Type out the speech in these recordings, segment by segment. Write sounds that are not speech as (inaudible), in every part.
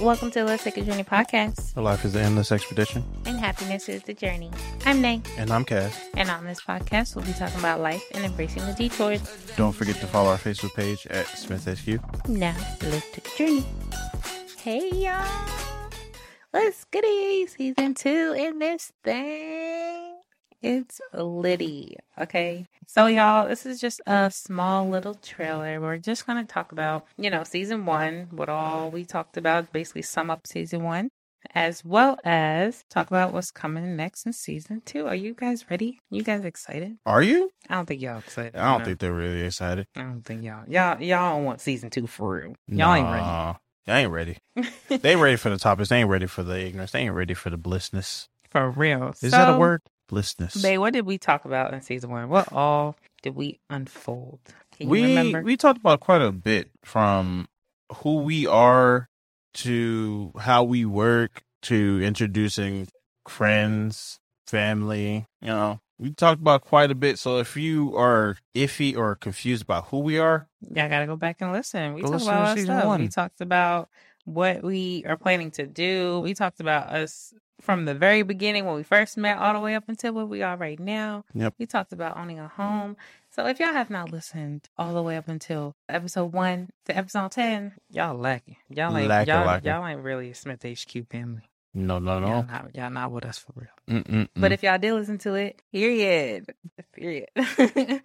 Welcome to Let's Take a Journey podcast, Life is an endless expedition. and happiness is the journey. I'm Nay, And I'm Cass. and on this podcast, we'll be talking about life and embracing the detours. Don't forget to follow our Facebook page at Smith HQ. Now, let's take a journey. Hey, y'all. Let's get it. Season two in this thing. It's Liddy. Okay. So, y'all, this is just a small little trailer. We're just going to talk about, you know, season one, what all we talked about, basically sum up season one, as well as talk about what's coming next in season two. Are you guys ready? You guys excited? Are you? I don't think y'all excited. I don't No. think they're really excited. I don't think y'all. Y'all, y'all don't want season two for real. Y'all ain't ready. Nah, Y'all ain't ready. they ain't (laughs) ready for the topics. They ain't ready for the ignorance. They ain't ready for the blissness. For real. Is that a word? Babe, what did we talk about in season one? What all did we unfold? We remember? we talked about quite a bit from who we are to how we work to introducing friends, family. You know, we talked about quite a bit. So if you are iffy or confused about who we are, yeah, I gotta go back and listen. We talked about to all that stuff. We talked about what we are planning to do. We talked about us from the very beginning when we first met all the way up until where we are right now. Yep. We talked about owning a home. So if y'all have not listened all the way up until episode one to episode ten, y'all lacking. Y'all ain't Lacking, y'all, lacking. y'all ain't really a Smith HQ family. no, no, Y'all no. not y'all not with us for real. Mm-mm-mm. But if y'all did listen to it, period. (laughs) Period. (laughs)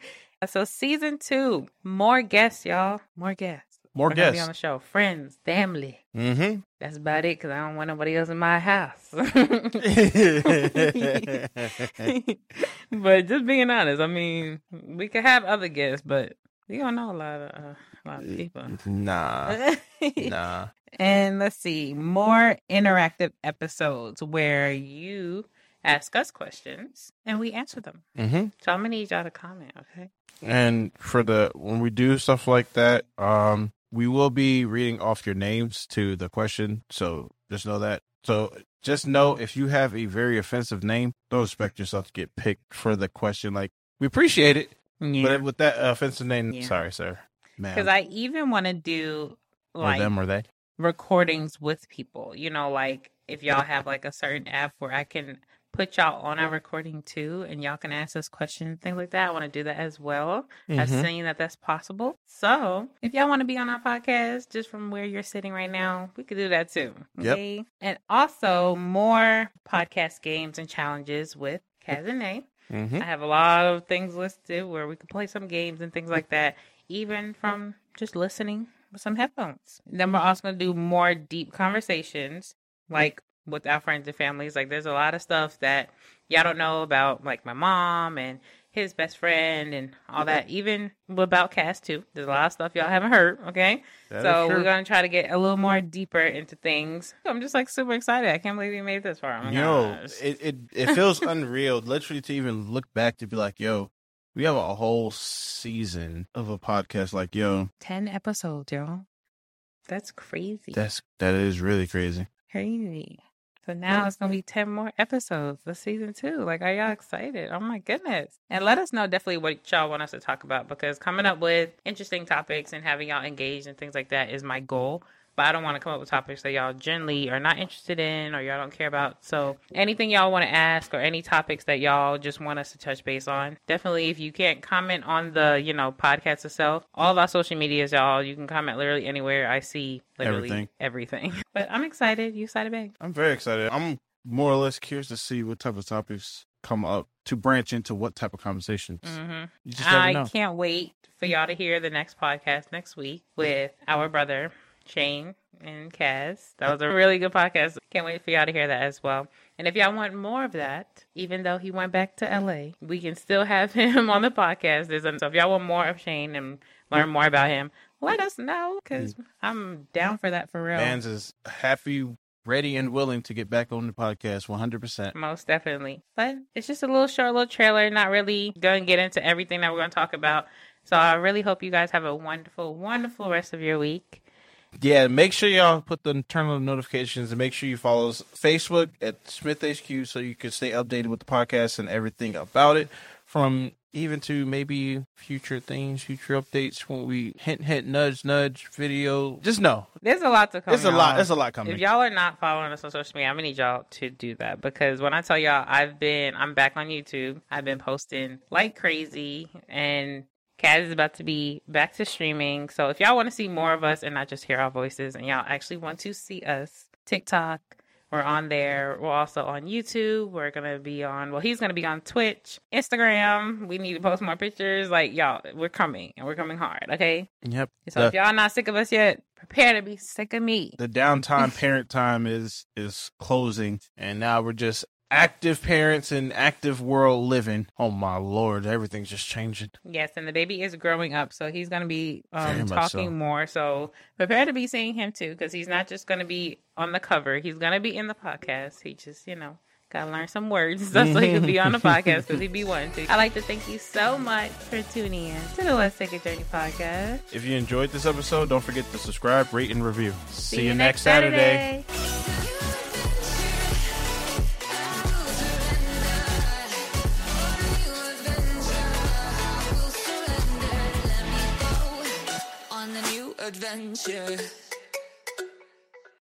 so season two, more guests, y'all. More guests. More We're gonna Be on the show. Friends, family. Mm-hmm. That's about it because I don't want nobody else in my house. (laughs) but just being honest, I mean, we could have other guests, but we don't know a lot of uh, a lot of people. nah, (laughs) nah. And let's see, more interactive episodes where you ask us questions and we answer them. Mm-hmm. So I'm gonna need y'all to comment, okay? And for the when we do stuff like that, um, we will be reading off your names to the question. So just know that. So just know if you have a very offensive name, don't expect yourself to get picked for the question. Like we appreciate it, Yeah. but with that offensive name, Yeah. sorry, sir, man, Because I even want to do or like them or they. recordings with people. You know, like if y'all have like a certain app where I can put y'all on our recording too, and y'all can ask us questions, things like that. I want to do that as well. I've Mhm. seen that that's possible. So if y'all want to be on our podcast just from where you're sitting right now, we could do that too. Yep. And also more podcast games and challenges with Cass and Nate. Mm-hmm. I have a lot of things listed where we can play some games and things like that, even from just listening with some headphones. Then we're also going to do more deep conversations, like with our friends and families. Like, there's a lot of stuff that y'all don't know about, like my mom and his best friend and all that, even about Cass, too. There's a lot of stuff y'all haven't heard, okay? so we're to try to get a little more deeper into things. I'm just like super excited. I can't believe we made this far. Oh yo, it, it it feels unreal, literally, to even look back to be like, yo, we have a whole season of a podcast. Like, yo, 10 episodes, y'all. That's crazy. that's that is really crazy. crazy. So now it's gonna be ten more episodes for season two. Like, are y'all excited? Oh my goodness! And let us know definitely what y'all want us to talk about because coming up with interesting topics and having y'all engaged and things like that is my goal. But I don't want to come up with topics that y'all generally are not interested in or y'all don't care about. So anything y'all want to ask or any topics that y'all just want us to touch base on, definitely if you can't comment on the, you know, podcast itself, all of our social medias, y'all, you can comment literally anywhere. I see literally Everything. everything. (laughs) But I'm excited. You excited, babe? I'm very excited. I'm more or less curious to see what type of topics come up to branch into what type of conversations. Mm-hmm. I can't wait for y'all to hear the next podcast next week with our brother Shane and Cass. That was a really good podcast. Can't wait for y'all to hear that as well. And if y'all want more of that, even though he went back to LA, we can still have (laughs) him on the podcast. There's so if y'all want more of Shane and learn more about him, let us know because I'm down for that for real. Mans is happy, ready, and willing to get back on the podcast 100%. Most definitely. But it's just a little short little trailer, not really going to get into everything that we're going to talk about. So I really hope you guys have a wonderful, wonderful rest of your week. Yeah, make sure y'all put the turn on notifications and make sure you follow us Facebook at Smith HQ so you can stay updated with the podcast and everything about it. From even to maybe future things, future updates when we hint, hint, nudge, nudge video. Just know There's a lot to come. it's a lot. It's a lot coming. If y'all are not following us on social media, I'm gonna need y'all to do that because when I tell y'all I've been, I'm back on YouTube. I've been posting like crazy, and Cat is about to be back to streaming. So if y'all want to see more of us and not just hear our voices, and y'all actually want to see us, TikTok, we're on there. We're also on YouTube. We're gonna be on. Well, he's gonna be on Twitch, Instagram. We need to post more pictures. Like y'all, we're coming and we're coming hard. Okay. Yep. So if y'all are not sick of us yet, prepare to be sick of me. the downtime (laughs) parent time is is closing and now we're just active parents and active world living oh my lord everything's just changing Yes, and the baby is growing up, so he's going to be um, talking so. more. So prepare to be seeing him too, because he's not just going to be on the cover. He's going to be in the podcast. He just, you know, got to learn some words (laughs) so he could be on the (laughs) podcast because he'd be one too. I'd like to thank you so much for tuning in to the Let's Take a Journey podcast. if you enjoyed this episode don't forget to subscribe rate and review see, you next saturday. on new adventure.